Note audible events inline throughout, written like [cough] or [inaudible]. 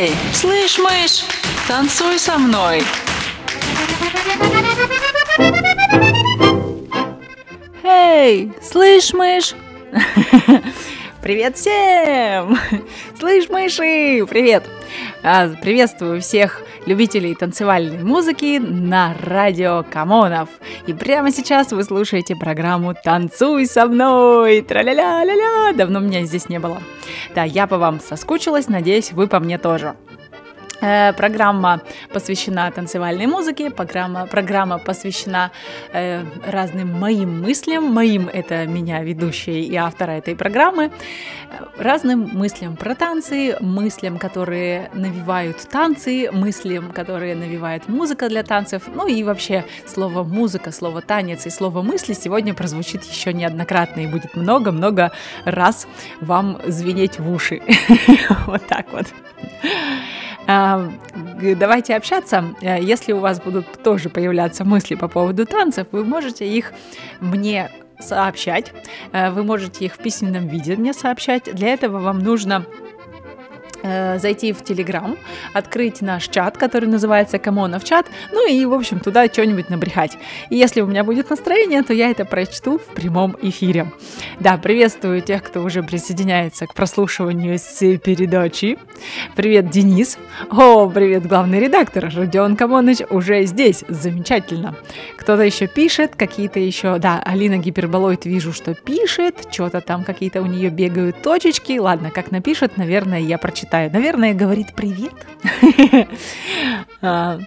Эй, слышь, мышь, танцуй со мной. Эй, слышь, мышь? [laughs] Привет всем! Слышь, мыши, привет! А, приветствую всех любителей танцевальной музыки на радио Камонов. И прямо сейчас вы слушаете программу «Танцуй со мной!» Тра-ля-ля-ля-ля! Давно меня здесь не было. Да, я по вам соскучилась, надеюсь, вы по мне тоже. Э, программа посвящена танцевальной музыке, программа, программа посвящена э, разным моим мыслям, моим это меня, ведущей и автора этой программы, разным мыслям про танцы, мыслям, которые навевают танцы, мыслям, которые навевает музыка для танцев, ну и вообще слово музыка, слово танец и слово мысли сегодня прозвучит еще неоднократно и будет много-много раз вам звенеть в уши. [laughs] Вот так вот. Давайте общаться. Э, если у вас будут тоже появляться мысли по поводу танцев, вы можете их мне сообщать. Э, вы можете их в письменном виде мне сообщать. Для этого вам нужно зайти в Телеграм, открыть наш чат, который называется Камонов чат, ну и, в общем, туда что-нибудь набрехать. И если у меня будет настроение, то я это прочту в прямом эфире. Да, приветствую тех, кто уже присоединяется к прослушиванию с передачи. Привет, Денис. О, привет, главный редактор. Родион Камоныч уже здесь. Замечательно. Кто-то еще пишет, какие-то еще... Да, Алина Гиперболоид вижу, что пишет. Что-то там какие-то у нее бегают точечки. Ладно, как напишет, наверное, я прочитаю читаю. Наверное, говорит привет. [laughs] А,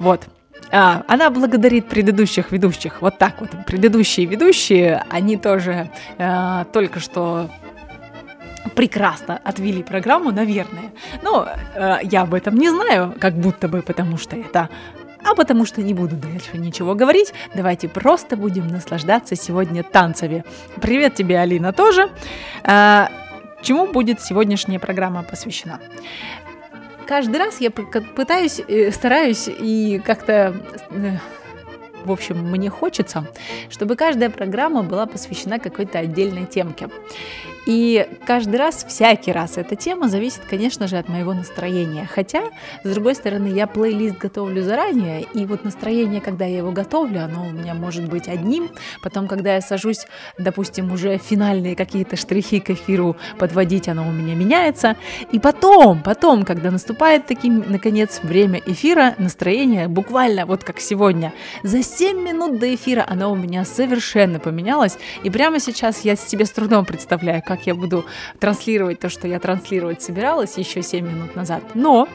вот. А, она благодарит предыдущих ведущих. Вот так вот. Предыдущие ведущие, они тоже а, только что прекрасно отвели программу, наверное. Но я об этом не знаю, как будто бы, потому что это а потому что не буду дальше ничего говорить, давайте просто будем наслаждаться сегодня танцами. Привет тебе, Алина, тоже. Чему будет сегодняшняя программа посвящена? Каждый раз я пытаюсь, э, стараюсь и как-то э, в общем, мне хочется, чтобы каждая программа была посвящена какой-то отдельной темке. И каждый раз, всякий раз эта тема зависит, конечно же, от моего настроения. Хотя, с другой стороны, я плейлист готовлю заранее, и вот настроение, когда я его готовлю, оно у меня может быть одним. Потом, когда я сажусь, допустим, уже финальные какие-то штрихи к эфиру подводить, оно у меня меняется. И потом, потом, когда наступает таким, наконец, время эфира, настроение буквально вот как сегодня, за 7 минут до эфира оно у меня совершенно поменялось. И прямо сейчас я себе с трудом представляю, как я буду транслировать то, что я транслировать собиралась еще 7 минут назад. Но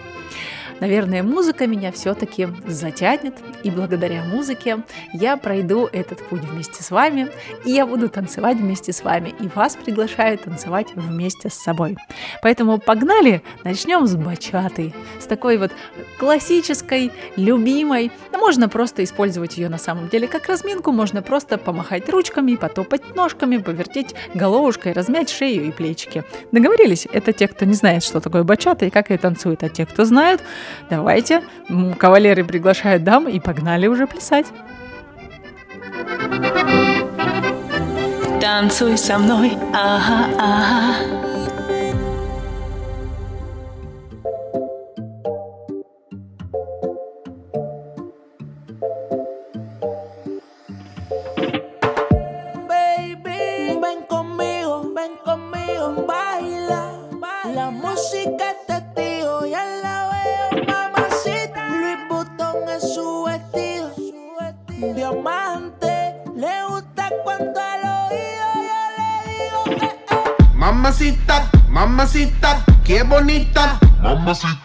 Наверное, музыка меня все-таки затянет, и благодаря музыке я пройду этот путь вместе с вами, и я буду танцевать вместе с вами, и вас приглашаю танцевать вместе с собой. Поэтому погнали, начнем с бачаты, с такой вот классической, любимой, но можно просто использовать ее на самом деле как разминку, можно просто помахать ручками, потопать ножками, повертеть головушкой, размять шею и плечики. Договорились? Это те, кто не знает, что такое бачата и как ее танцуют, а те, кто знают, Давайте, кавалеры приглашают дам и погнали уже плясать. Танцуй со мной, ага, ага. Mamacita, qué bonita. Mamacita.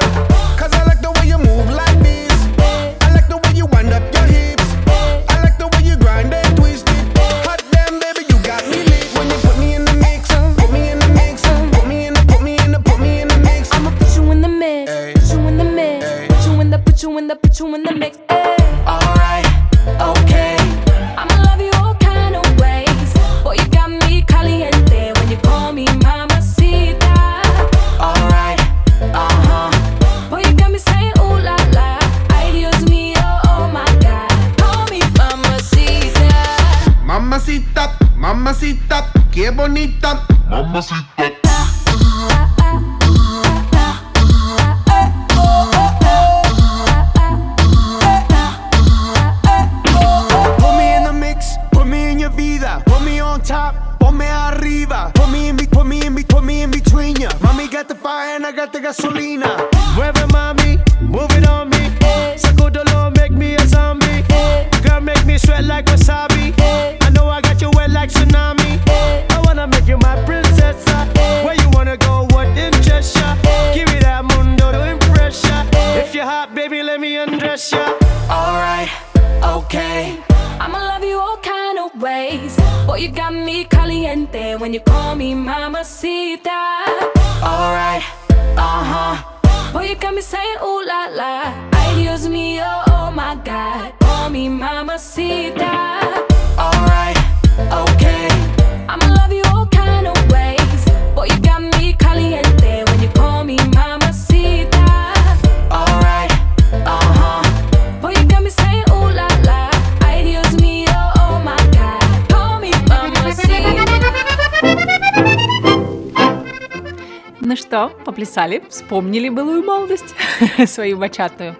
mamacita. Поплясали, вспомнили былую молодость, [laughs] свою бачатую.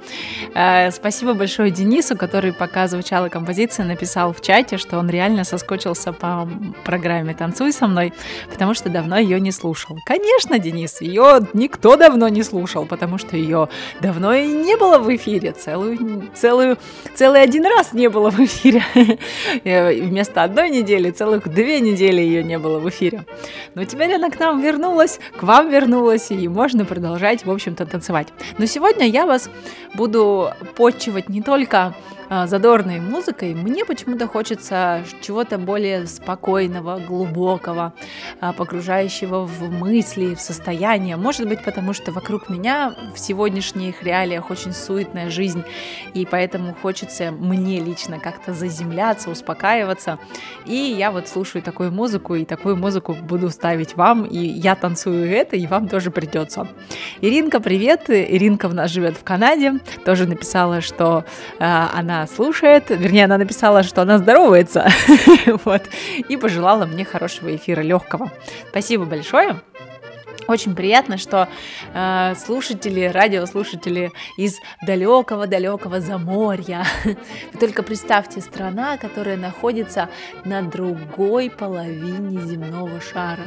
Э, Спасибо большое Денису, который, пока звучала композиция, написал в чате, что он реально соскочился по программе «Танцуй со мной», потому что давно ее не слушал. Конечно, Денис, ее никто давно не слушал, потому что ее давно и не было в эфире, целую, целую, целый один раз не было в эфире. [laughs] Э, Вместо одной недели целых две недели ее не было в эфире. Но теперь она к нам вернулась, к вам вернулась, и можно продолжать, в общем-то, танцевать. Но сегодня я вас буду подчивать не только задорной музыкой, мне почему-то хочется чего-то более спокойного, глубокого, а, погружающего в мысли, в состояние. Может быть, потому что вокруг меня в сегодняшних реалиях очень суетная жизнь, и поэтому хочется мне лично как-то заземляться, успокаиваться. И я вот слушаю такую музыку, и такую музыку буду ставить вам, и я танцую это, и вам тоже придется. Иринка, привет! Иринка у нас живет в Канаде, тоже написала, что э, она слушает, вернее, она написала, что она здоровается, [laughs] вот, и пожелала мне хорошего эфира, легкого. Спасибо большое. Очень приятно, что э, слушатели, радиослушатели из далекого-далекого Заморья. [laughs] Вы только представьте, страна, которая находится на другой половине земного шара.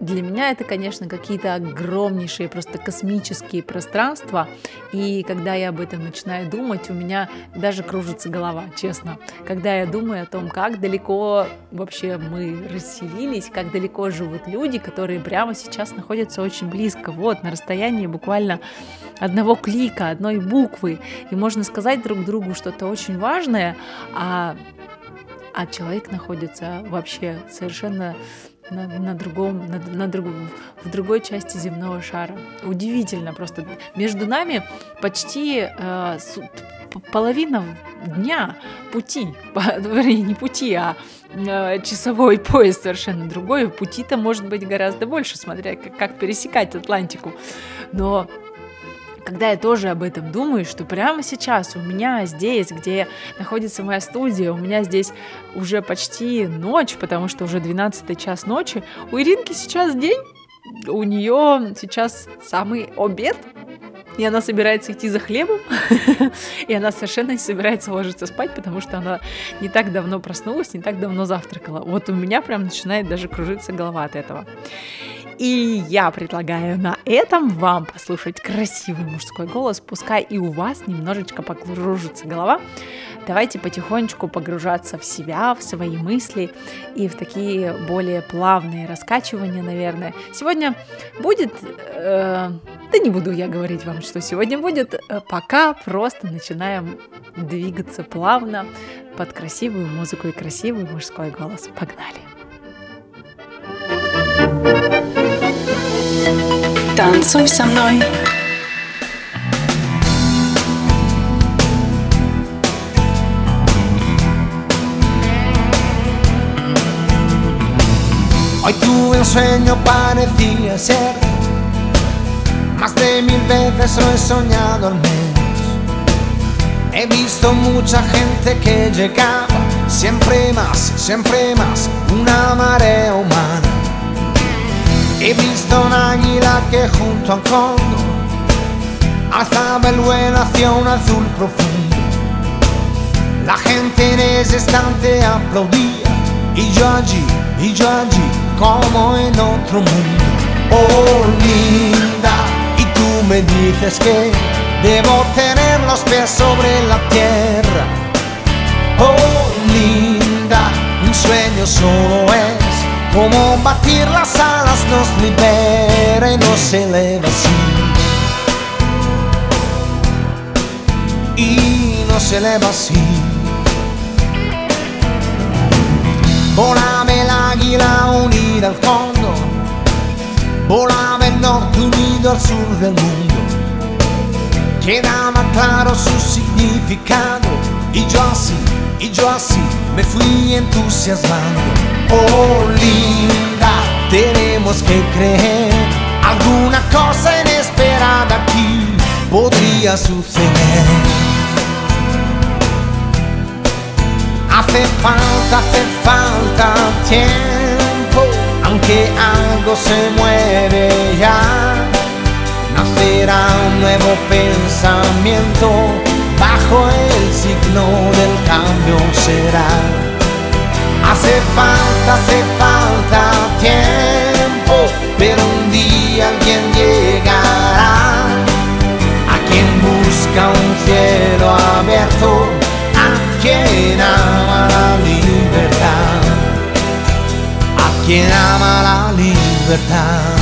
Для меня это, конечно, какие-то огромнейшие, просто космические пространства. И когда я об этом начинаю думать, у меня даже кружится голова, честно. Когда я думаю о том, как далеко вообще мы расселились, как далеко живут люди, которые прямо сейчас находятся очень близко, вот, на расстоянии буквально одного клика, одной буквы. И можно сказать друг другу что-то очень важное, а, а человек находится вообще совершенно на, на другом, на, на друг, в другой части земного шара. Удивительно просто. Между нами почти э, п- половина дня пути, [laughs] вернее, не пути, а э, часовой пояс совершенно другой. Пути-то может быть гораздо больше, смотря как, как пересекать Атлантику. Но когда я тоже об этом думаю, что прямо сейчас у меня здесь, где находится моя студия, у меня здесь уже почти ночь, потому что уже 12 час ночи, у Иринки сейчас день, у нее сейчас самый обед, и она собирается идти за хлебом, [laughs] и она совершенно не собирается ложиться спать, потому что она не так давно проснулась, не так давно завтракала. Вот у меня прям начинает даже кружиться голова от этого. И я предлагаю на этом вам послушать красивый мужской голос, пускай и у вас немножечко покружится голова. Давайте потихонечку погружаться в себя, в свои мысли и в такие более плавные раскачивания, наверное. Сегодня будет, э, да не буду я говорить вам, что сегодня будет, пока просто начинаем двигаться плавно под красивую музыку и красивый мужской голос. Погнали! Танцуй со мной. Hoy tuve un sueño parecía ser Más de mil veces lo he soñado al menos He visto mucha gente que llegaba Siempre más, siempre más Una marea humana He visto una águila que junto al fondo Alzaba el vuelo hacia un azul profundo La gente en ese instante aplaudía Y yo allí, y yo allí como en otro mundo. Oh, linda, y tú me dices que debo tener los pies sobre la tierra. Oh, linda, un sueño solo es como batir las alas nos libera y nos eleva así. Y nos eleva así. Volaba el águila unida al fondo, volaba el norte unido al sur del mundo. Quedaba claro su significado y yo así, y yo así me fui entusiasmando. Oh linda, tenemos que creer, alguna cosa inesperada aquí podría suceder. Hace falta, hace falta tiempo, aunque algo se mueve ya. Nacerá un nuevo pensamiento, el signo del cambio será. Hace falta, hace falta tiempo, pero un día alguien llegará. A quien busca un cielo abierto, a quien ama la libertad, a quien ama la libertad,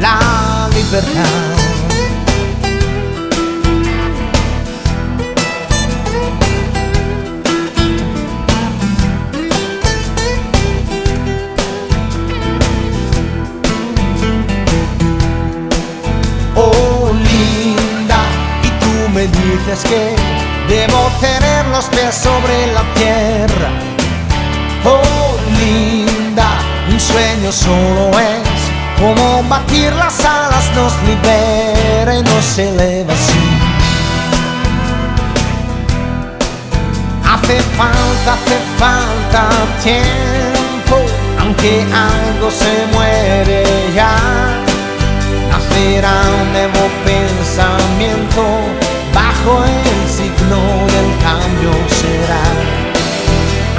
la libertad. Dices que debo tener los pies sobre la tierra. Oh linda, un sueño solo es como batir las alas nos libera y nos eleva así. Hace falta, hace falta tiempo, aunque algo se muere ya nacerá un nuevo pensamiento, bajo el signo del cambio será.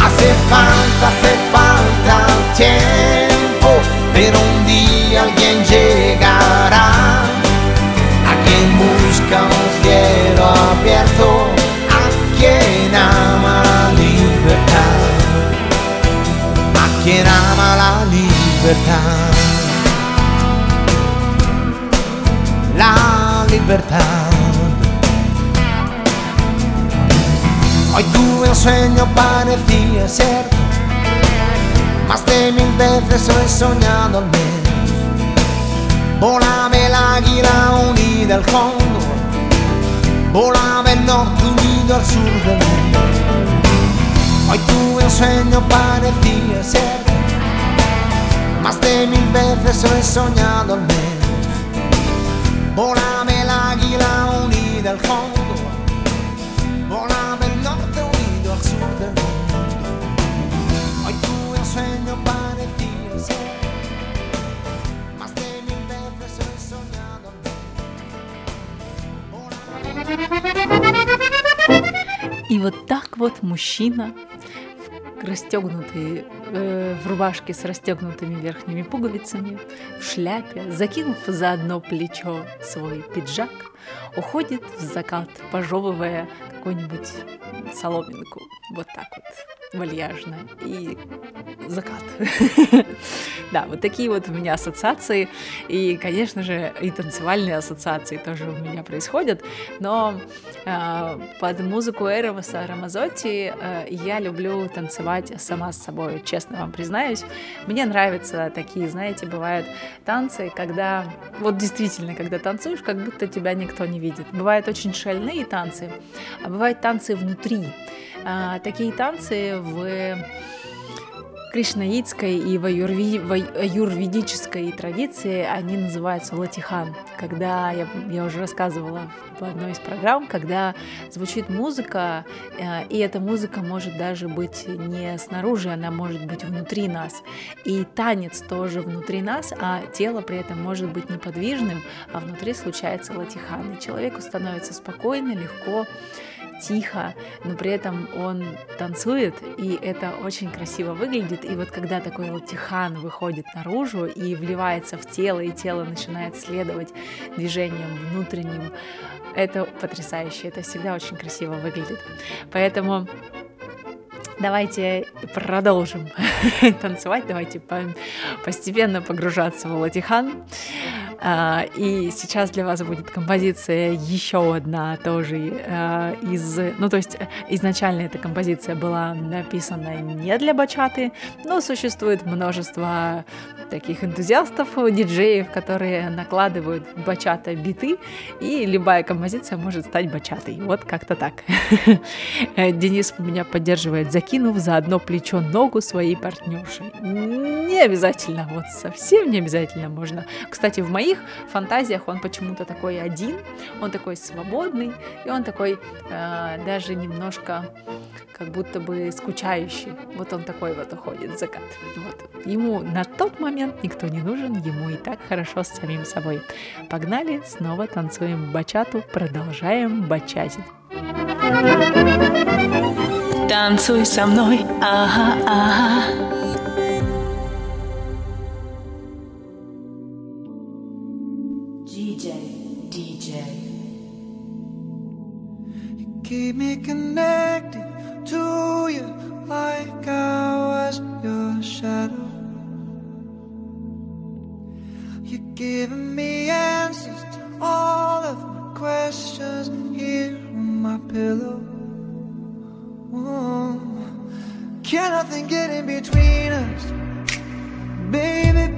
Hace falta, hace falta tiempo, pero un día alguien llegará, a quien busca un cielo abierto, a quien ama la libertad, a quien ama la libertad. la libertad. Hoy tuve un sueño parecía cierto, más de mil veces lo he soñado al menos. Volaba el águila unida al fondo, volaba el norte unido al sur del mundo. Hoy tuve un sueño parecía cierto, más de mil veces lo he soñado al menos. Volaba el águila unida al fondo, И вот так вот мужчина расстегнутый э, в рубашке с расстегнутыми верхними пуговицами, в шляпе, закинув за одно плечо свой пиджак, уходит в закат, пожевывая какую-нибудь соломинку. Вот так вот вальяжно и закат. [laughs] да, вот такие вот у меня ассоциации. И, конечно же, и танцевальные ассоциации тоже у меня происходят. Но э, под музыку Эроваса Рамазотти э, я люблю танцевать сама с собой, честно вам признаюсь. Мне нравятся такие, знаете, бывают танцы, когда, вот действительно, когда танцуешь, как будто тебя никто не видит. Бывают очень шальные танцы, а бывают танцы внутри. А, такие танцы в кришнаитской и в, аюрви, в аюрведической традиции они называются латихан. Когда я, я уже рассказывала в одной из программ, когда звучит музыка, э, и эта музыка может даже быть не снаружи, она может быть внутри нас. И танец тоже внутри нас, а тело при этом может быть неподвижным, а внутри случается латихан. И человеку становится спокойно, легко, тихо, но при этом он танцует, и это очень красиво выглядит. И вот когда такой латихан выходит наружу и вливается в тело, и тело начинает следовать движениям внутренним, это потрясающе, это всегда очень красиво выглядит. Поэтому давайте продолжим [laughs] танцевать, давайте постепенно погружаться в Латихан. А, и сейчас для вас будет композиция еще одна тоже а, из... Ну, то есть изначально эта композиция была написана не для бачаты, но существует множество таких энтузиастов, диджеев, которые накладывают бачата биты, и любая композиция может стать бачатой. Вот как-то так. [laughs] Денис меня поддерживает, закинув за одно плечо ногу своей партнерши. Не обязательно, вот совсем не обязательно можно. Кстати, в моих фантазиях он почему-то такой один, он такой свободный, и он такой э, даже немножко как будто бы скучающий. Вот он такой вот уходит в закат. Вот. Ему на тот момент никто не нужен, ему и так хорошо с самим собой. Погнали, снова танцуем бачату, продолжаем бачатить. Танцуй со мной, ага, ага. Keep me connected to you like I was your shadow. You're giving me answers to all of my questions here on my pillow. Oh, can nothing get in between us, baby?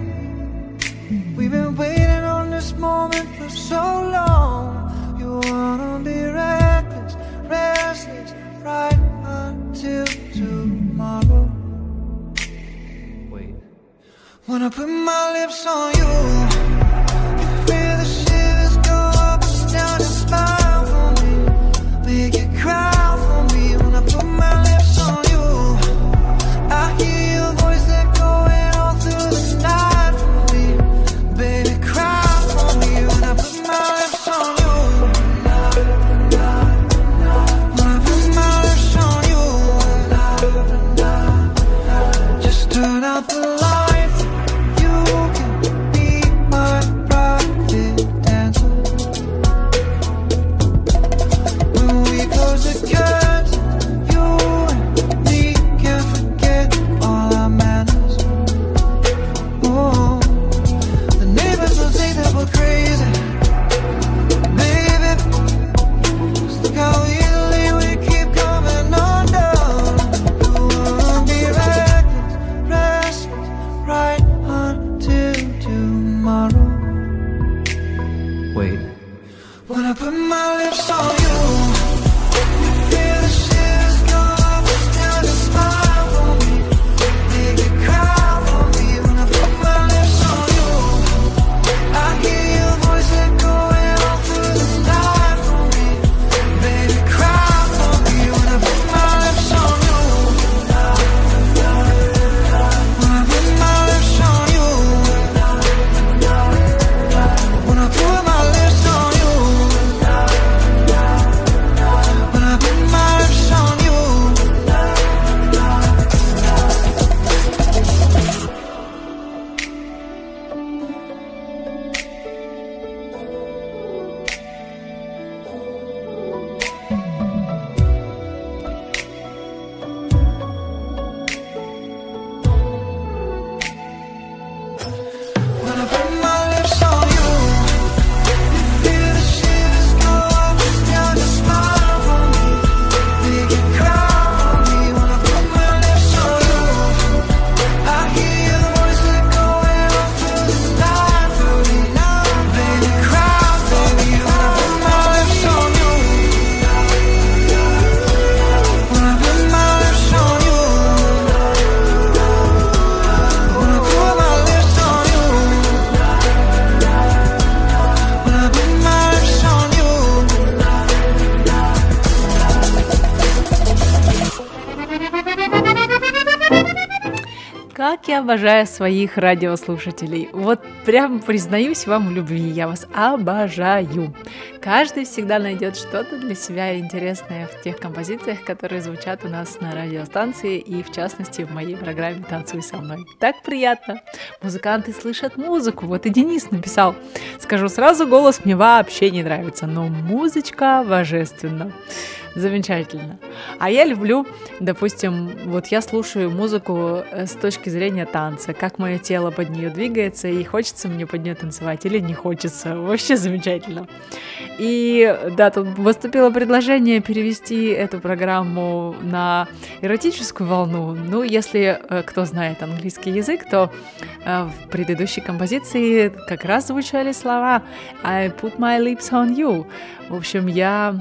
We've been waiting on this moment for so long. You wanna be reckless, right until tomorrow. Wait. When I put my lips on you обожаю своих радиослушателей. Вот прям признаюсь вам в любви, я вас обожаю. Каждый всегда найдет что-то для себя интересное в тех композициях, которые звучат у нас на радиостанции и, в частности, в моей программе «Танцуй со мной». Так приятно. Музыканты слышат музыку. Вот и Денис написал. Скажу сразу, голос мне вообще не нравится, но музычка божественна. Замечательно. А я люблю, допустим, вот я слушаю музыку э, с точки зрения танца, как мое тело под нее двигается, и хочется мне под нее танцевать или не хочется. Вообще замечательно. И да, тут поступило предложение перевести эту программу на эротическую волну. Ну, если э, кто знает английский язык, то э, в предыдущей композиции как раз звучали слова I put my lips on you. В общем, я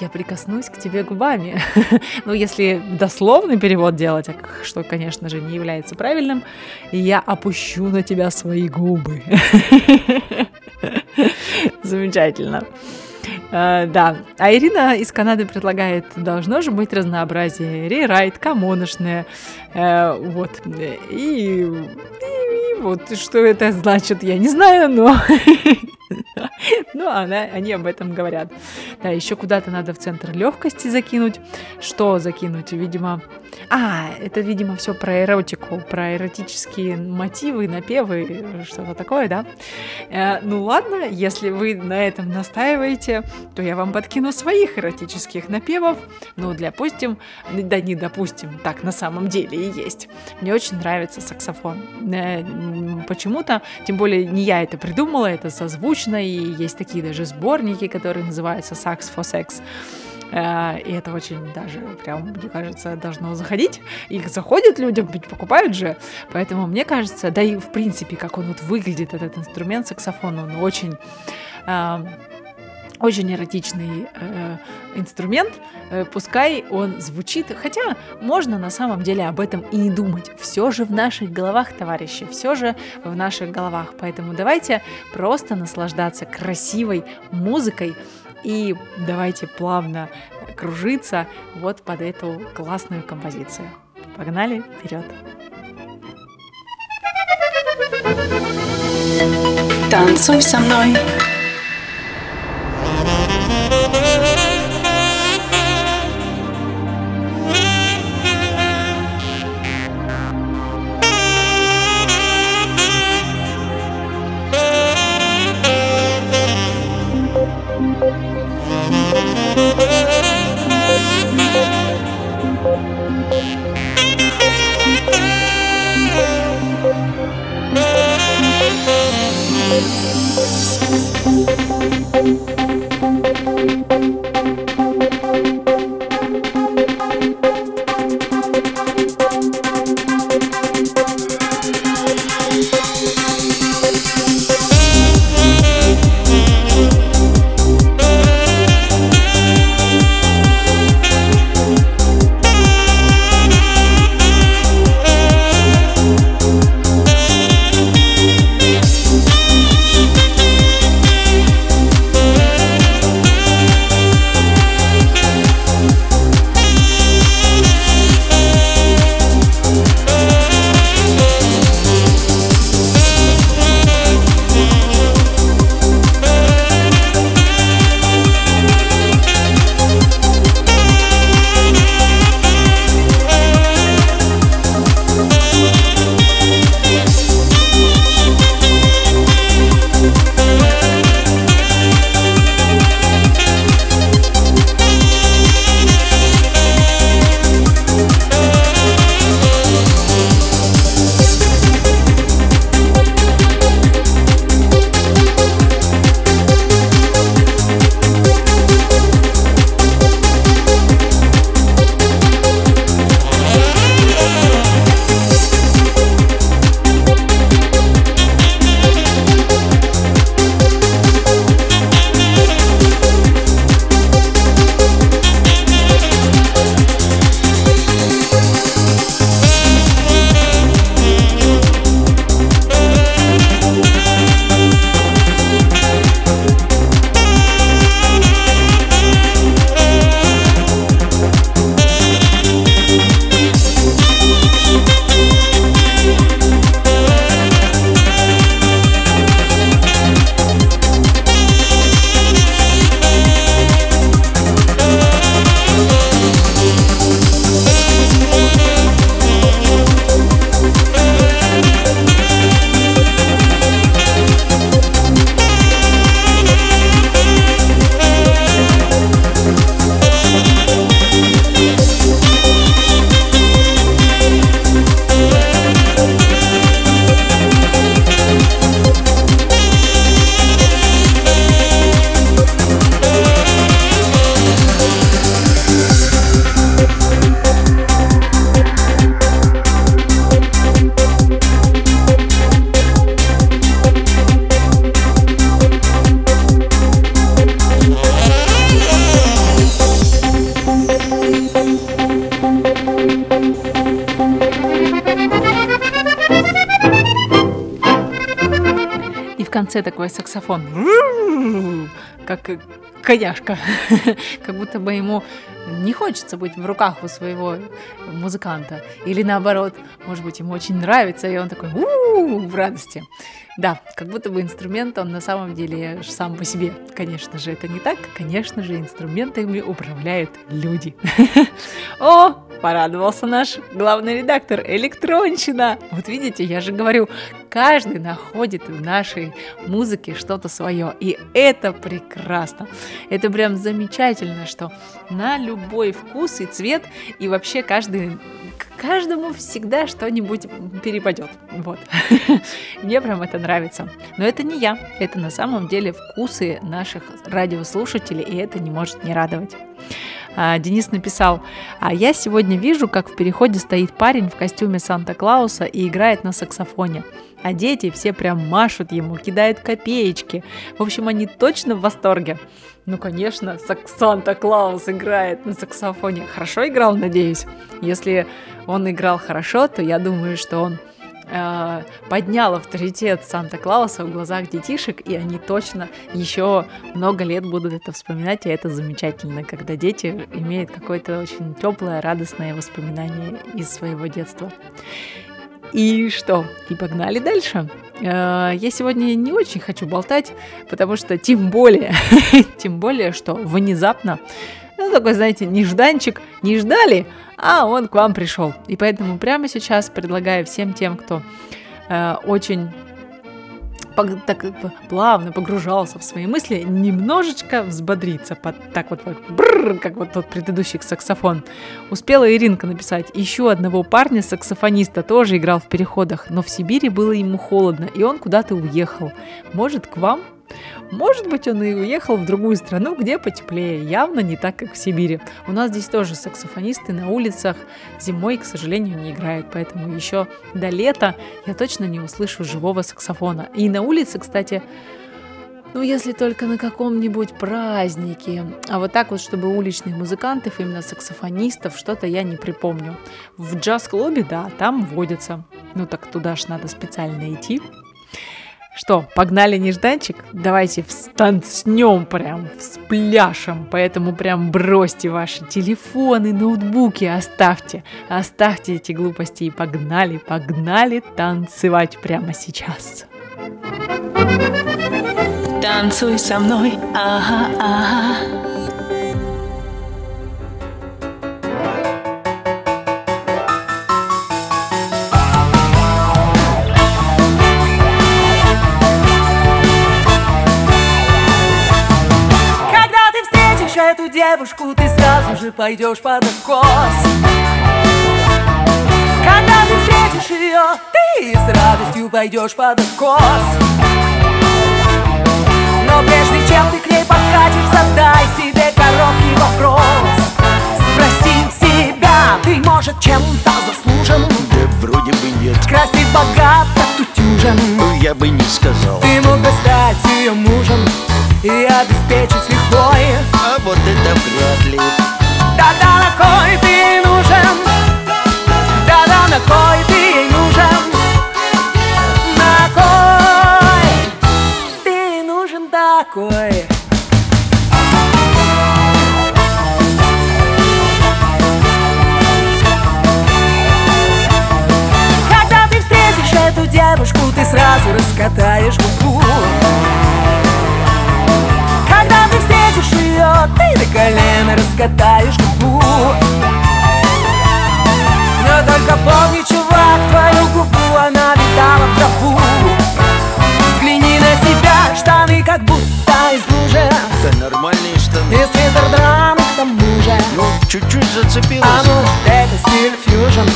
я прикоснусь к тебе губами. [laughs] ну, если дословный перевод делать, что, конечно же, не является правильным, я опущу на тебя свои губы. [laughs] Замечательно. Uh, да, а Ирина из Канады предлагает, должно же быть разнообразие, рерайт, камоношное, uh, вот, и, и, и вот, что это значит, я не знаю, но [laughs] [laughs] Ну, она, они об этом говорят. Да, еще куда-то надо в центр легкости закинуть. Что закинуть? Видимо... А, это, видимо, все про эротику, про эротические мотивы, напевы, что-то такое, да? Э, ну ладно, если вы на этом настаиваете, то я вам подкину своих эротических напевов. Ну, допустим, да не допустим, так на самом деле и есть. Мне очень нравится саксофон. Э, почему-то, тем более не я это придумала, это созвучно, и есть такие даже сборники, которые называются Sax for Sex. Э, и это очень даже, прям, мне кажется, должно заходить. Их заходят людям, ведь покупают же. Поэтому мне кажется, да и в принципе, как он вот выглядит, этот инструмент саксофон, он очень э, очень эротичный э, инструмент, э, пускай он звучит, хотя можно на самом деле об этом и не думать. Все же в наших головах, товарищи, все же в наших головах. Поэтому давайте просто наслаждаться красивой музыкой и давайте плавно кружиться вот под эту классную композицию. Погнали вперед! Танцуй со мной. Такой саксофон, как коняшка, [laughs] как будто бы ему не хочется быть в руках у своего музыканта. Или наоборот, может быть, ему очень нравится, и он такой в радости. Да, как будто бы инструмент, он на самом деле сам по себе. Конечно же, это не так. Конечно же, инструментами управляют люди. [laughs] О, порадовался наш главный редактор Электронщина. Вот видите, я же говорю, каждый находит в нашей музыке что-то свое. И это прекрасно. Это прям замечательно, что на любой вкус и цвет, и вообще каждый каждому всегда что-нибудь перепадет. Вот. [laughs] Мне прям это нравится. Но это не я. Это на самом деле вкусы наших радиослушателей, и это не может не радовать. А, Денис написал, а я сегодня вижу, как в переходе стоит парень в костюме Санта-Клауса и играет на саксофоне. А дети все прям машут ему, кидают копеечки. В общем, они точно в восторге. Ну, конечно, Санта-Клаус играет на саксофоне. Хорошо играл, надеюсь. Если он играл хорошо, то я думаю, что он э, поднял авторитет Санта-Клауса в глазах детишек, и они точно еще много лет будут это вспоминать, и это замечательно, когда дети имеют какое-то очень теплое, радостное воспоминание из своего детства. И что? И погнали дальше. Э, я сегодня не очень хочу болтать, потому что тем более, [laughs] тем более, что внезапно, ну такой, знаете, нежданчик, не ждали, а он к вам пришел. И поэтому прямо сейчас предлагаю всем тем, кто э, очень так плавно погружался в свои мысли, немножечко взбодриться, под, так вот, вот бррр, как вот тот предыдущий саксофон. Успела Иринка написать, еще одного парня, саксофониста, тоже играл в переходах, но в Сибири было ему холодно, и он куда-то уехал. Может, к вам? Может быть, он и уехал в другую страну, где потеплее, явно не так, как в Сибири. У нас здесь тоже саксофонисты на улицах зимой, к сожалению, не играют, поэтому еще до лета я точно не услышу живого саксофона. И на улице, кстати, ну, если только на каком-нибудь празднике. А вот так вот, чтобы уличных музыкантов, именно саксофонистов, что-то я не припомню. В джаз-клубе, да, там водятся. Ну, так туда ж надо специально идти. Что, погнали нежданчик? Давайте встанцнем прям, спляшем. Поэтому прям бросьте ваши телефоны, ноутбуки, оставьте. Оставьте эти глупости и погнали, погнали танцевать прямо сейчас. Танцуй со мной, ага, ага. Девушку, ты сразу же пойдешь под откос. Когда ты встретишь ее, ты с радостью пойдешь под откос. Но прежде чем ты к ней подкатишь, задай себе короткий вопрос. Спроси себя, ты, может, чем-то заслужен? Да вроде бы нет. Красив, богат, отутюжен Я бы не сказал. Ты мог бы стать ее мужем и обеспечить лихвой А вот это вряд ли Да-да, на кой ты нужен? Да-да, на кой ты нужен? На кой ты нужен такой? Когда ты встретишь эту девушку, ты сразу раскатаешь ты на колено раскатаешь губу. Но только помни, чувак, твою губу она летала в траву Взгляни на себя, штаны как будто из лужи. Да нормальные штаны. И свитер драный к тому же. Ну, чуть-чуть зацепилась А ну, это стиль фьюжн.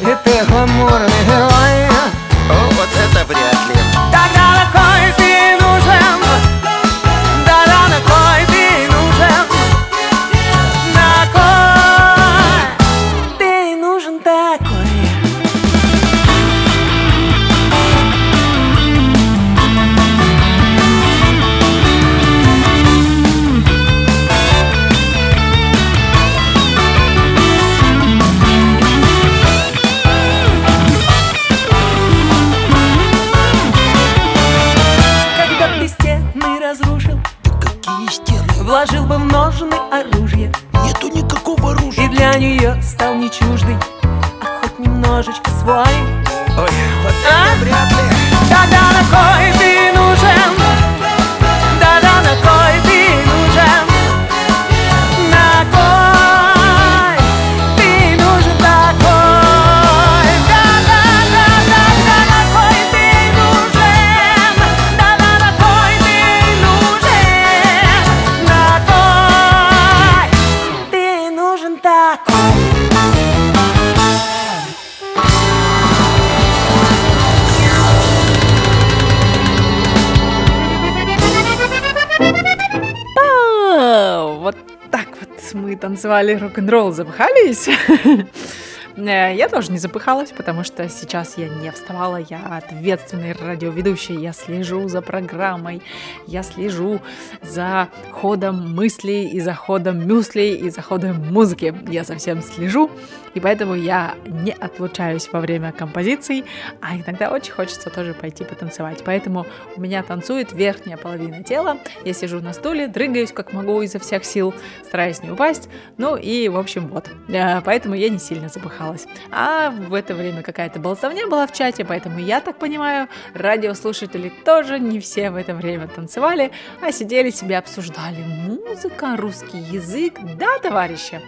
И ты гламурный герой. О, вот это вряд ли немножечко танцевали рок-н-ролл, запыхались. [laughs] Э, Я тоже не запыхалась, потому что сейчас я не вставала, я ответственный радиоведущий, я слежу за программой, я слежу за ходом мыслей и за ходом мюслей и за ходом музыки. Я совсем слежу, и поэтому я не отлучаюсь во время композиций, а иногда очень хочется тоже пойти потанцевать. Поэтому у меня танцует верхняя половина тела, я сижу на стуле, дрыгаюсь как могу изо всех сил, стараюсь не упасть, ну и, в общем, вот. Э, Поэтому я не сильно запыхалась. А в это время какая-то болтовня была в чате, поэтому я так понимаю, радиослушатели тоже не все в это время танцевали, а сидели себе обсуждали музыка, русский язык. Да, товарищи,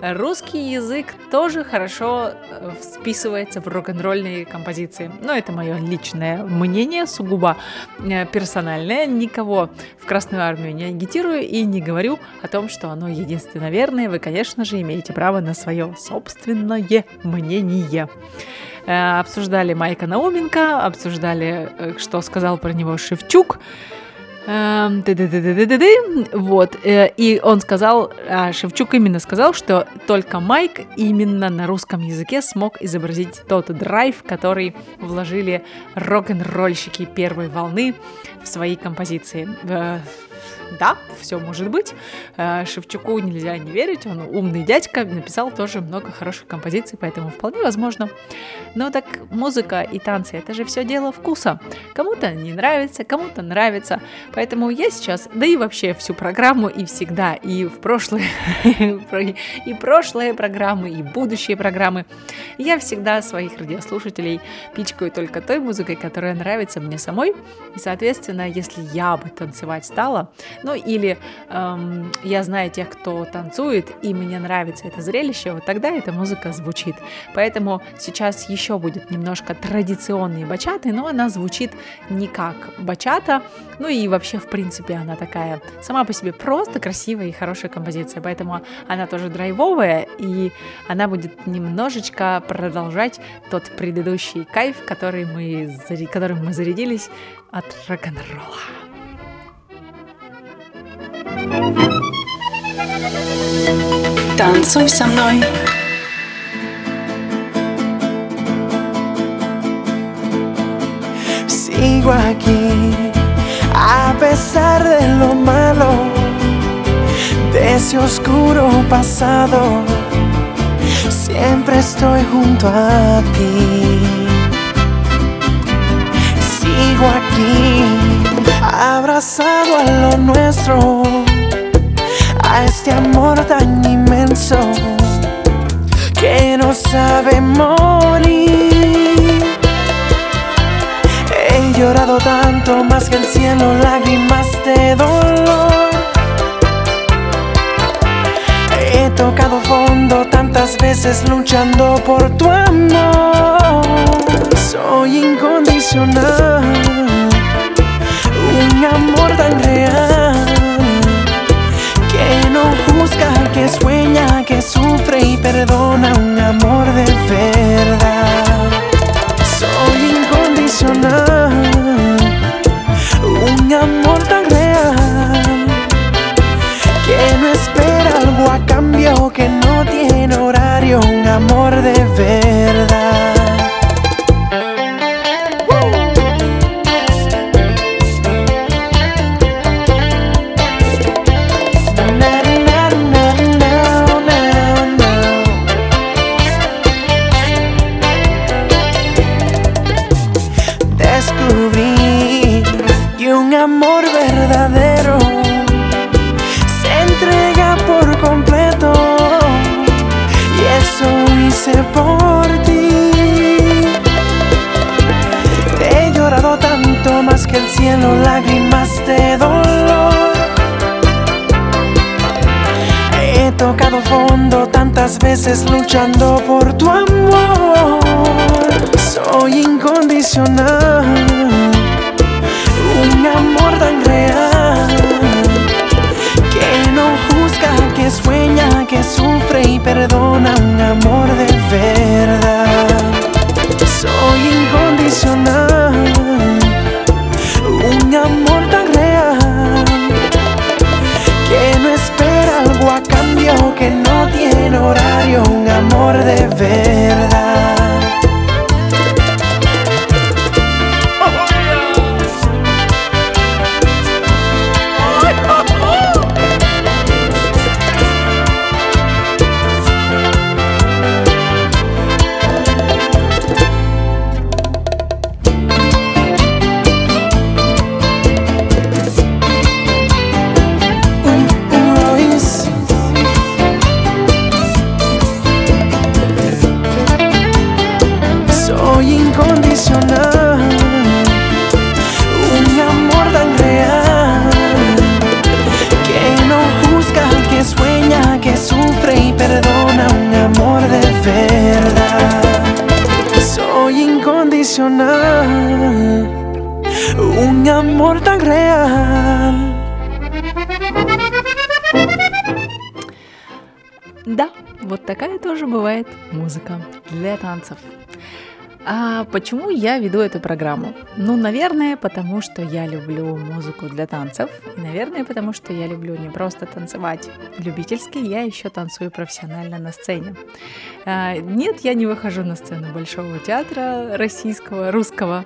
русский язык тоже хорошо э, вписывается в рок-н-ролльные композиции. Но это мое личное мнение, сугубо э, персональное. Никого в Красную Армию не агитирую и не говорю о том, что оно единственно верное. Вы, конечно же, имеете право на свое собственное мнение. Э, Обсуждали Майка Науменко, обсуждали, что сказал про него Шевчук. Эм. Вот. э, И он сказал, а, Шевчук именно сказал, что только Майк именно на русском языке смог изобразить тот драйв, который вложили рок-н-ролльщики первой волны в свои композиции. Да, все может быть. Э, Шевчуку нельзя не верить, он умный дядька, написал тоже много хороших композиций, поэтому вполне возможно. Но так музыка и танцы это же все дело вкуса. Кому-то не нравится, кому-то нравится. Поэтому я сейчас, да и вообще всю программу и всегда, и в прошлые, [laughs] и прошлые программы, и будущие программы, я всегда своих радиослушателей пичкаю только той музыкой, которая нравится мне самой. И, соответственно, если я бы танцевать стала, ну или эм, я знаю тех, кто танцует, и мне нравится это зрелище, вот тогда эта музыка звучит. Поэтому сейчас еще будет немножко традиционной бачаты, но она звучит не как бачата, ну и вообще, в принципе, она такая сама по себе просто красивая и хорошая композиция, поэтому она тоже драйвовая, и она будет немножечко продолжать тот предыдущий кайф, который мы, которым мы зарядились от рок-н-ролла. Танцуй со мной. Sigo aquí a pesar de lo malo de ese oscuro pasado. Siempre estoy junto a ti. Sigo aquí abrazado a lo nuestro, a este amor tan inmenso que no sabe morir. He llorado tanto más que el cielo, lágrimas de dolor. He tocado fondo tantas veces luchando por tu amor. Soy incondicional, un amor tan real que no juzga, que sueña, que sufre y perdona, un amor de verdad. Soy incondicional, un amor tan real que no espera algo a cambio, que no tiene horario, un amor de verdad. Veces luchando por tu amor. Soy incondicional, un amor tan real que no juzga, que sueña, que sufre y perdona, un amor de verdad. Для танцев. А почему я веду эту программу? Ну, наверное, потому что я люблю музыку для танцев. И, наверное, потому что я люблю не просто танцевать любительски, я еще танцую профессионально на сцене. А, Нет, я не выхожу на сцену Большого театра российского, русского.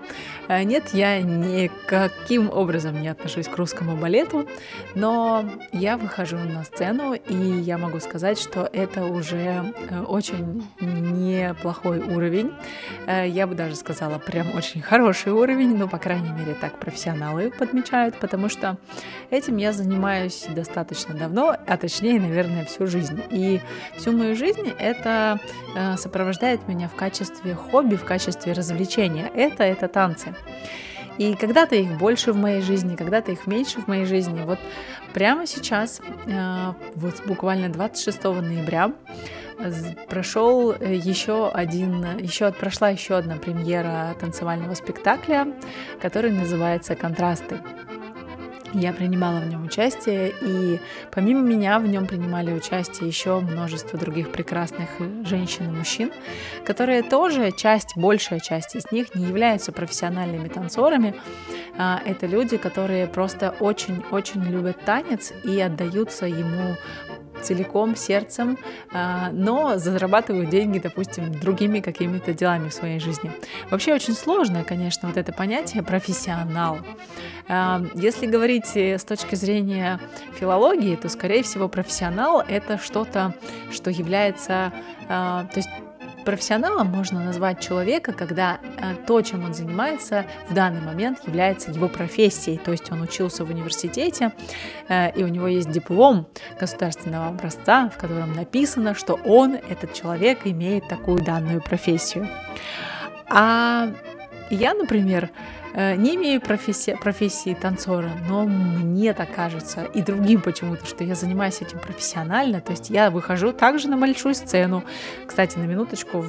А, Нет, я никаким образом не отношусь к русскому балету, но я выхожу на сцену, и я могу сказать, что это уже э, очень неплохой уровень. Э, Я бы даже сказала, прям очень хороший уровень, но, по крайней мере, так профессионалы подмечают, потому что этим я занимаюсь достаточно давно, а точнее, наверное, всю жизнь. И всю мою жизнь это э, сопровождает меня в качестве хобби, в качестве развлечения. Это, это танцы. И когда-то их больше в моей жизни, когда-то их меньше в моей жизни. Вот прямо сейчас, э, вот буквально 26 ноября, прошел э, еще один, еще прошла еще одна премьера танцевального спектакля, который называется «Контрасты». Я принимала в нем участие, и помимо меня в нем принимали участие еще множество других прекрасных э, женщин и мужчин, которые тоже, часть, большая часть из них не являются профессиональными танцорами. А, Это люди, которые просто очень-очень любят танец и отдаются ему целиком, сердцем, а, но зарабатывают деньги, допустим, другими какими-то делами в своей жизни. Вообще очень сложное, конечно, вот это понятие профессионал. А, Если говорить э, с точки зрения филологии, то, скорее всего, профессионал — это что-то, что является... а, То есть Профессионалом можно назвать человека, когда э, то, чем он занимается, в данный момент является его профессией. То есть он учился в университете, э, и у него есть диплом государственного образца, в котором написано, что он, этот человек, имеет такую данную профессию. А я, например, не имею профессии, профессии танцора, но мне так кажется, и другим почему-то, что я занимаюсь этим профессионально, то есть я выхожу также на большую сцену. Кстати, на минуточку,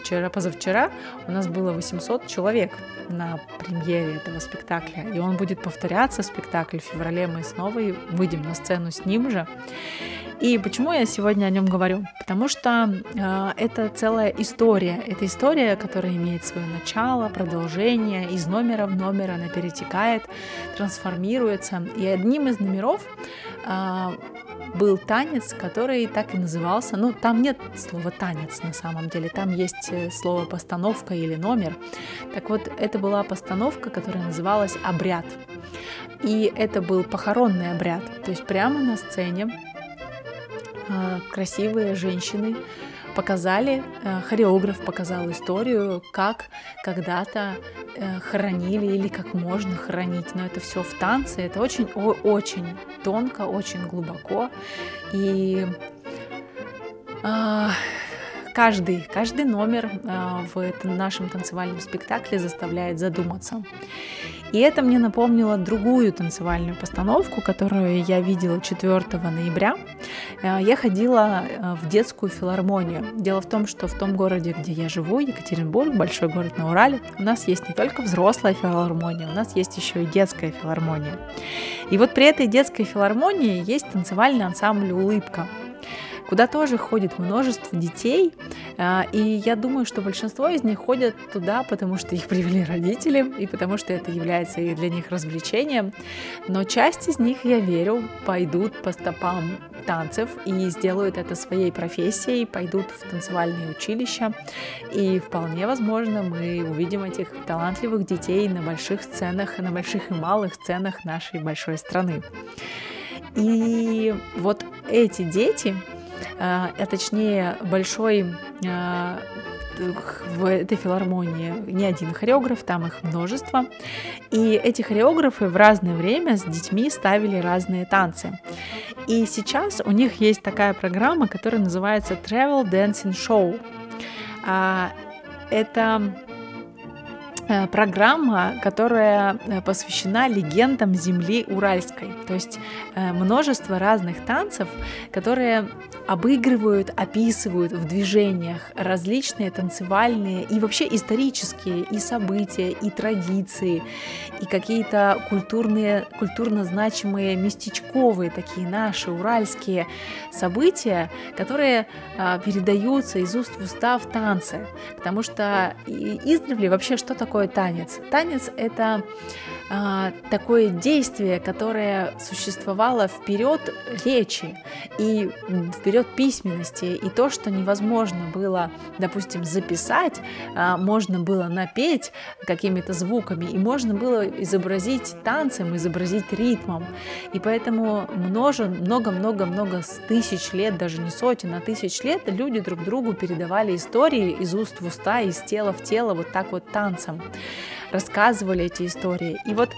вчера, позавчера у нас было 800 человек на премьере этого спектакля, и он будет повторяться, спектакль в феврале, мы снова выйдем на сцену с ним же. И почему я сегодня о нем говорю? Потому что э, это целая история. Это история, которая имеет свое начало, продолжение. Из номера в номер она перетекает, трансформируется. И одним из номеров э, был танец, который так и назывался. Ну, там нет слова танец на самом деле, там есть э, слово постановка или номер. Так вот, это была постановка, которая называлась обряд. И это был похоронный обряд. То есть прямо на сцене э, красивые женщины показали, э, хореограф показал историю, как когда-то э, хоронили или как можно хоронить. Но это все в танце, это очень, очень тонко, очень глубоко. И а, каждый, каждый номер а, в нашем танцевальном спектакле заставляет задуматься. И это мне напомнило другую танцевальную постановку, которую я видела 4 ноября. Э, Я ходила э, в детскую филармонию. Дело в том, что в том городе, где я живу, Екатеринбург, большой город на Урале, у нас есть не только взрослая филармония, у нас есть еще и детская филармония. И вот при этой детской филармонии есть танцевальный ансамбль «Улыбка», куда тоже ходит множество детей, а, и я думаю, что большинство из них ходят туда, потому что их привели родители, и потому что это является и для них развлечением, но часть из них, я верю, пойдут по стопам танцев и сделают это своей профессией, пойдут в танцевальные училища, и вполне возможно мы увидим этих талантливых детей на больших сценах, на больших и малых сценах нашей большой страны. И вот эти дети, а а точнее большой а, в этой филармонии не один хореограф, там их множество. И эти хореографы в разное время с детьми ставили разные танцы. И сейчас у них есть такая программа, которая называется Travel Dancing Show. А, Это э, программа, которая э, посвящена легендам земли уральской. То есть э, множество разных танцев, которые обыгрывают, описывают в движениях различные танцевальные и вообще исторические и события, и традиции, и какие-то культурные, культурно значимые местечковые такие наши уральские события, которые передаются из уст в уста в танце. Потому что издревле вообще что такое танец? Танец — это а, такое действие, которое существовало вперед речи и вперед письменности, и то, что невозможно было, допустим, записать, а, можно было напеть какими-то звуками, и можно было изобразить танцем, изобразить ритмом. И поэтому много-много-много с тысяч лет, даже не сотен, а тысяч лет люди друг другу передавали истории из уст в уста, из тела в тело, вот так вот танцем рассказывали эти истории. И вот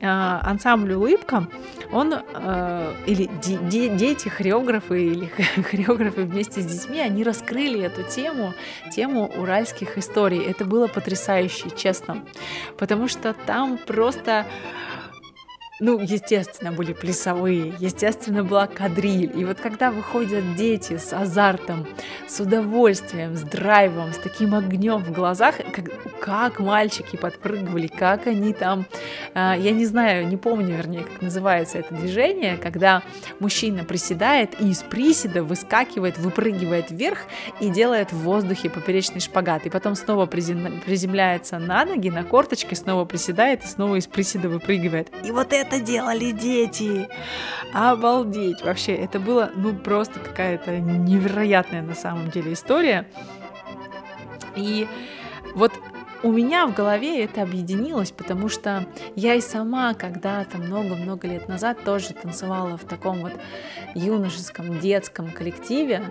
э, ансамбль «Улыбка», он, э, или де- де- дети, хореографы, или [laughs] хореографы вместе с детьми, они раскрыли эту тему, тему уральских историй. Это было потрясающе, честно, потому что там просто ну, естественно, были плясовые, естественно, была кадриль. И вот когда выходят дети с азартом, с удовольствием, с драйвом, с таким огнем в глазах, как, как мальчики подпрыгивали, как они там, э, я не знаю, не помню, вернее, как называется это движение, когда мужчина приседает и из приседа выскакивает, выпрыгивает вверх и делает в воздухе поперечный шпагат, и потом снова приземляется на ноги, на корточки, снова приседает и снова из приседа выпрыгивает. И вот это это делали дети. Обалдеть. Вообще, это было, ну, просто какая-то невероятная на самом деле история. И вот у меня в голове это объединилось, потому что я и сама когда-то много-много лет назад тоже танцевала в таком вот юношеском детском коллективе,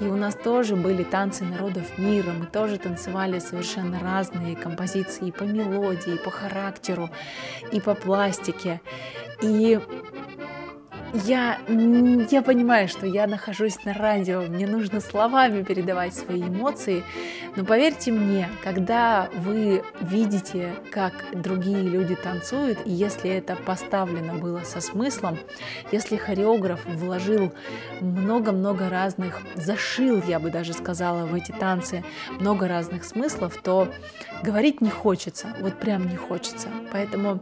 и у нас тоже были танцы народов мира, мы тоже танцевали совершенно разные композиции и по мелодии, и по характеру, и по пластике. И я, я понимаю, что я нахожусь на радио, мне нужно словами передавать свои эмоции, но поверьте мне, когда вы видите, как другие люди танцуют, и если это поставлено было со смыслом, если хореограф вложил много-много разных, зашил, я бы даже сказала, в эти танцы много разных смыслов, то говорить не хочется, вот прям не хочется. Поэтому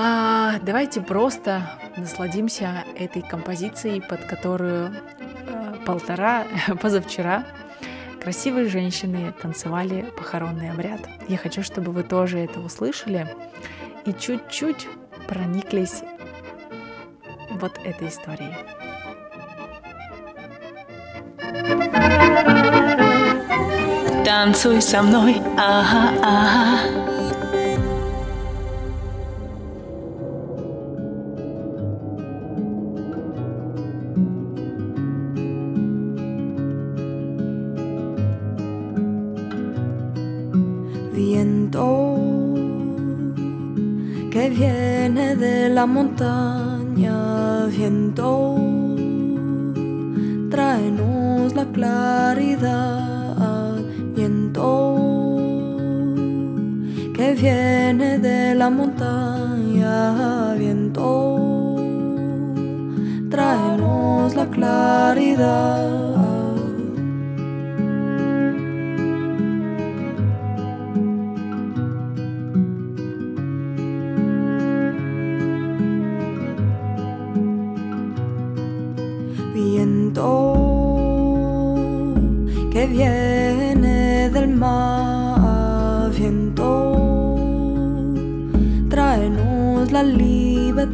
а, давайте просто насладимся этой композицией, под которую э, полтора [laughs] позавчера красивые женщины танцевали похоронный обряд. Я хочу, чтобы вы тоже это услышали и чуть-чуть прониклись вот этой историей. Танцуй со мной, ага, ага. Viento que viene de la montaña, viento, tráenos la claridad, viento que viene de la montaña, viento, tráenos la claridad.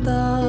the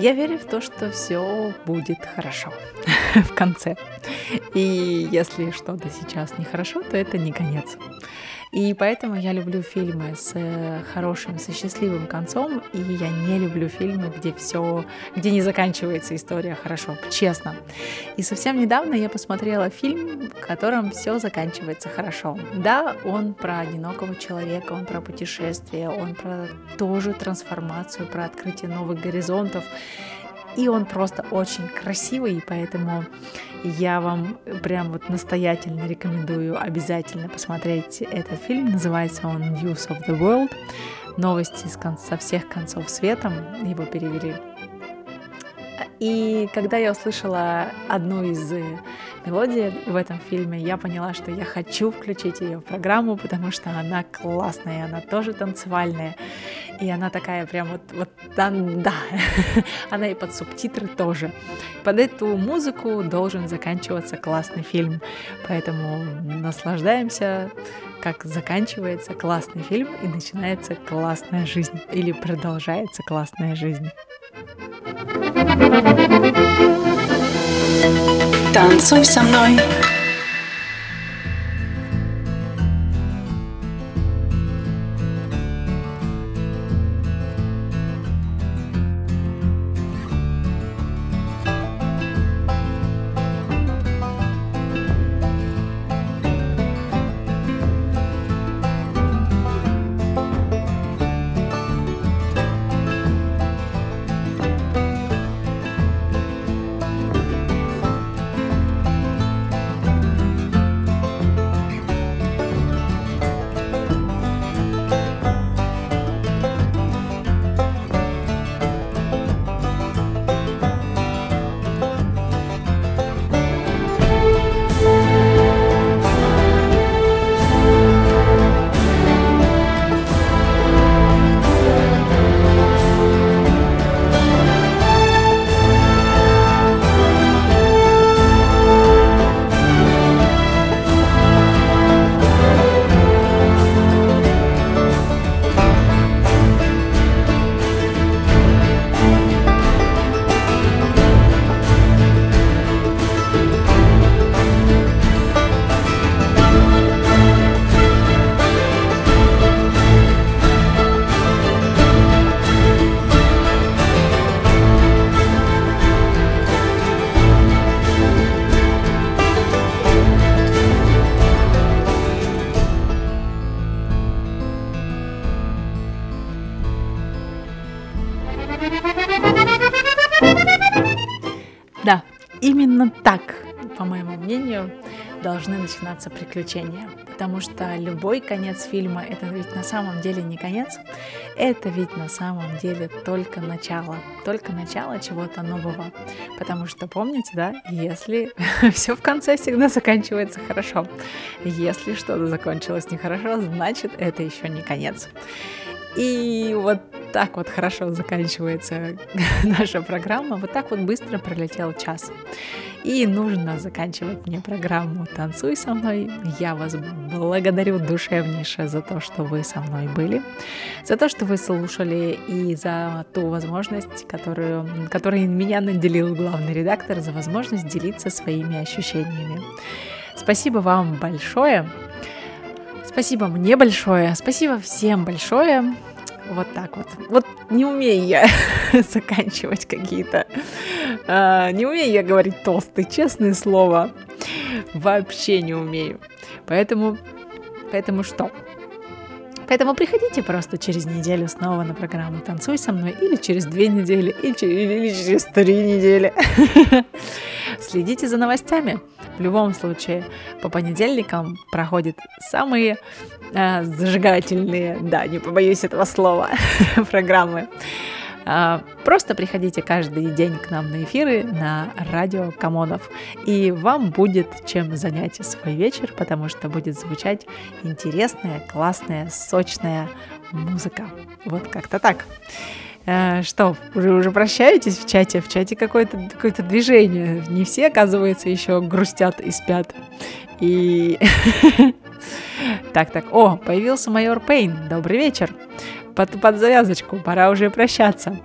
Я верю в то, что все будет хорошо [laughs] в конце. И если что-то сейчас нехорошо, то это не конец. И поэтому я люблю фильмы с э, хорошим, со счастливым концом, и я не люблю фильмы, где все, где не заканчивается история хорошо, честно. И совсем недавно я посмотрела фильм, в котором все заканчивается хорошо. Да, он про одинокого человека, он про путешествие, он про тоже трансформацию, про открытие новых горизонтов. И он просто очень красивый, и поэтому я вам прям вот настоятельно рекомендую обязательно посмотреть этот фильм. Называется он News of the World. Новости со всех концов света. Его перевели. И когда я услышала одну из э, мелодий в этом фильме, я поняла, что я хочу включить ее в программу, потому что она классная, она тоже танцевальная. И она такая прям вот, вот да, да. [laughs] она и под субтитры тоже. Под эту музыку должен заканчиваться классный фильм. Поэтому наслаждаемся, как заканчивается классный фильм и начинается классная жизнь. Или продолжается классная жизнь. Танцуй со мной. Именно так, по моему мнению, должны начинаться приключения. Потому что любой конец фильма это ведь на самом деле не конец, это ведь на самом деле только начало, только начало чего-то нового. Потому что помните, да, если [laughs] все в конце всегда заканчивается хорошо, если что-то закончилось нехорошо, значит это еще не конец. И вот так вот хорошо заканчивается [laughs] наша программа. Вот так вот быстро пролетел час. И нужно заканчивать мне программу «Танцуй со мной». Я вас благодарю душевнейше за то, что вы со мной были, за то, что вы слушали и за ту возможность, которую, которой меня наделил главный редактор, за возможность делиться своими ощущениями. Спасибо вам большое. Спасибо мне большое, спасибо всем большое. Вот так вот. Вот не умею я [laughs] заканчивать какие-то... э, не умею я говорить толстые, честное слово. Вообще не умею. Поэтому... Поэтому что? Поэтому приходите просто через неделю снова на программу «Танцуй со мной» или через две недели, или через, или через три недели. [laughs] Следите за новостями. В любом случае, по понедельникам проходят самые э, зажигательные, да, не побоюсь этого слова, [laughs] программы. А, Просто приходите каждый день к нам на эфиры на радио Камонов, и вам будет чем занять свой вечер, потому что будет звучать интересная, классная, сочная музыка. Вот как-то так. Э, Что, уже, уже прощаетесь в чате? В чате какое-то какое движение. Не все, оказывается, еще грустят и спят. И... [laughs] Так, так, о, появился майор Пейн. Добрый вечер. Под, под завязочку, пора уже прощаться.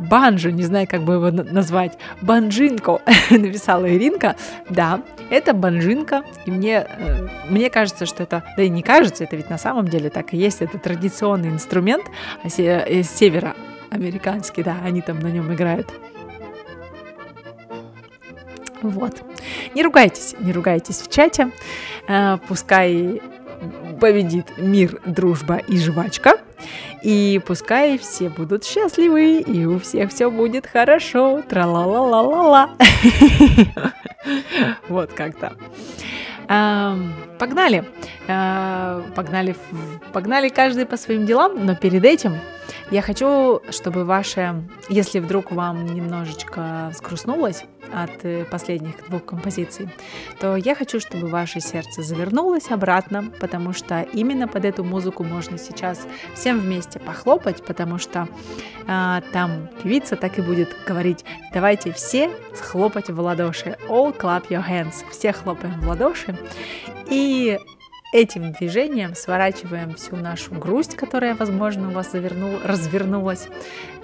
Банжу, не знаю, как бы его на- назвать. Банжинко, [laughs] написала Иринка. Да, это банжинка. И мне, э, мне кажется, что это... Да и не кажется, это ведь на самом деле так и есть. Это традиционный инструмент а се- э, с севера американский, да, они там на нем играют. Вот. Не ругайтесь, не ругайтесь в чате. Э, Пускай победит мир, дружба и жвачка. И пускай все будут счастливы, и у всех все будет хорошо. Тра-ла-ла-ла-ла-ла. [laughs] Вот как-то. Погнали. А, Погнали, погнали каждый по своим делам, но перед этим я хочу, чтобы ваше, если вдруг вам немножечко взгрустнулось от э, последних двух композиций, то я хочу, чтобы ваше сердце завернулось обратно, потому что именно под эту музыку можно сейчас всем вместе похлопать, потому что а, там певица так и будет говорить, давайте все хлопать в ладоши, all clap your hands, все хлопаем в ладоши, и этим движением сворачиваем всю нашу грусть, которая, возможно, у вас завернул, развернулась,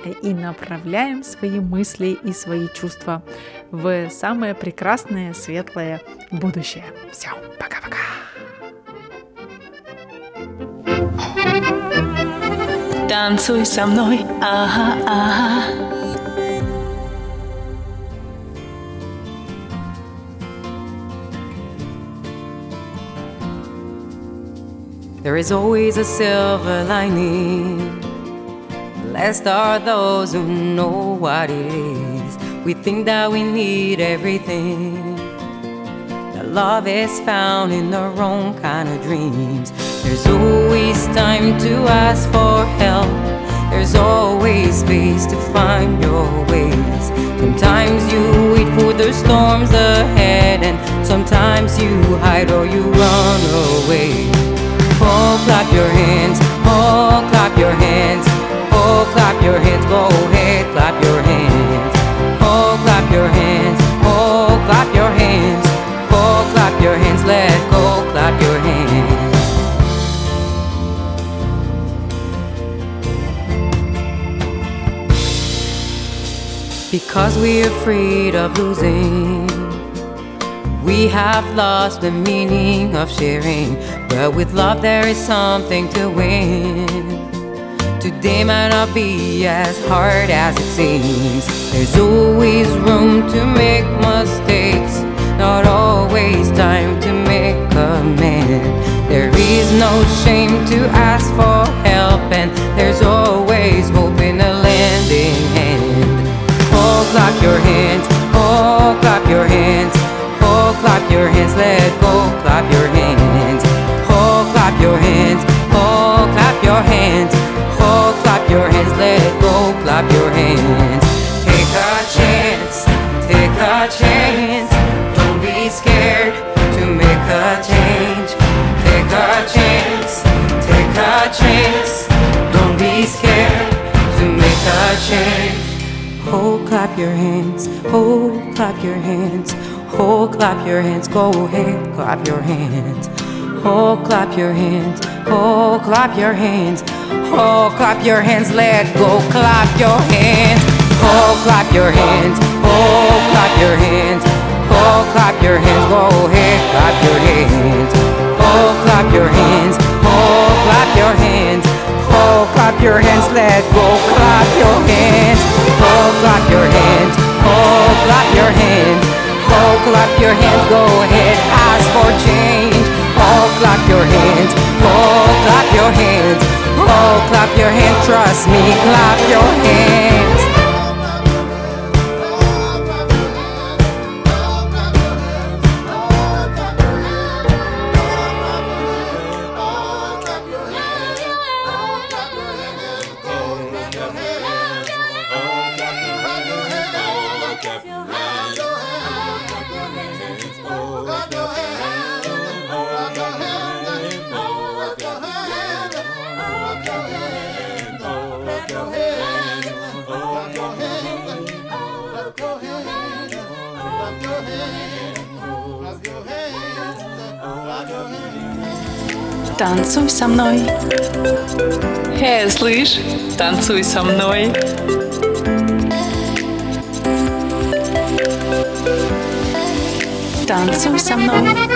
э, и направляем свои мысли и свои чувства в самое прекрасное, светлое будущее. Все, пока-пока. Танцуй со мной, ага, ага. There is always a silver lining. Blessed are those who know what it is. We think that we need everything. That love is found in the wrong kind of dreams. There's always time to ask for help. There's always space to find your ways. Sometimes you wait for the storms ahead, and sometimes you hide or you run away. Oh, clap your hands. Oh, clap your hands. Oh, clap your hands. Go ahead, clap your hands. Oh, clap your hands. Oh, clap your hands. Oh, clap your hands. Let go, clap your hands. Because we're afraid of losing. We have lost the meaning of sharing. But with love, there is something to win. Today might not be as hard as it seems. There's always room to make mistakes, not always time to make amends. There is no shame to ask for help, and there's always hope in a lending hand. Oh, clap your hands, oh, clap your hands, oh, clap your hands, let go, clap your your hands, oh, clap your hands, oh, clap your hands, let go, clap your hands. Take a chance, take a chance, don't be scared to make a change. Take a chance, take a chance, don't be scared to make a change. Oh, clap your hands. Oh, clap your hands. Oh, clap your hands. Go ahead, clap your hands. Oh, clap your hands. Oh, clap your hands. Oh, clap your hands. Let go, clap your hands. Oh, clap your hands. Oh, clap your hands. Oh, clap your hands. Go ahead, clap your hands. Oh, clap your hands. Oh, clap your hands. Oh, clap your hands, let go, clap your hands. Oh, clap your hands. Oh, clap your hands. Oh, clap your hands, go ahead, ask for change. Oh, clap your hands. Oh, clap your hands. Oh, clap your hands, trust me, clap your hands. Танцуй со мной. Эй, слышь, танцуй со мной. Танцуй со мной.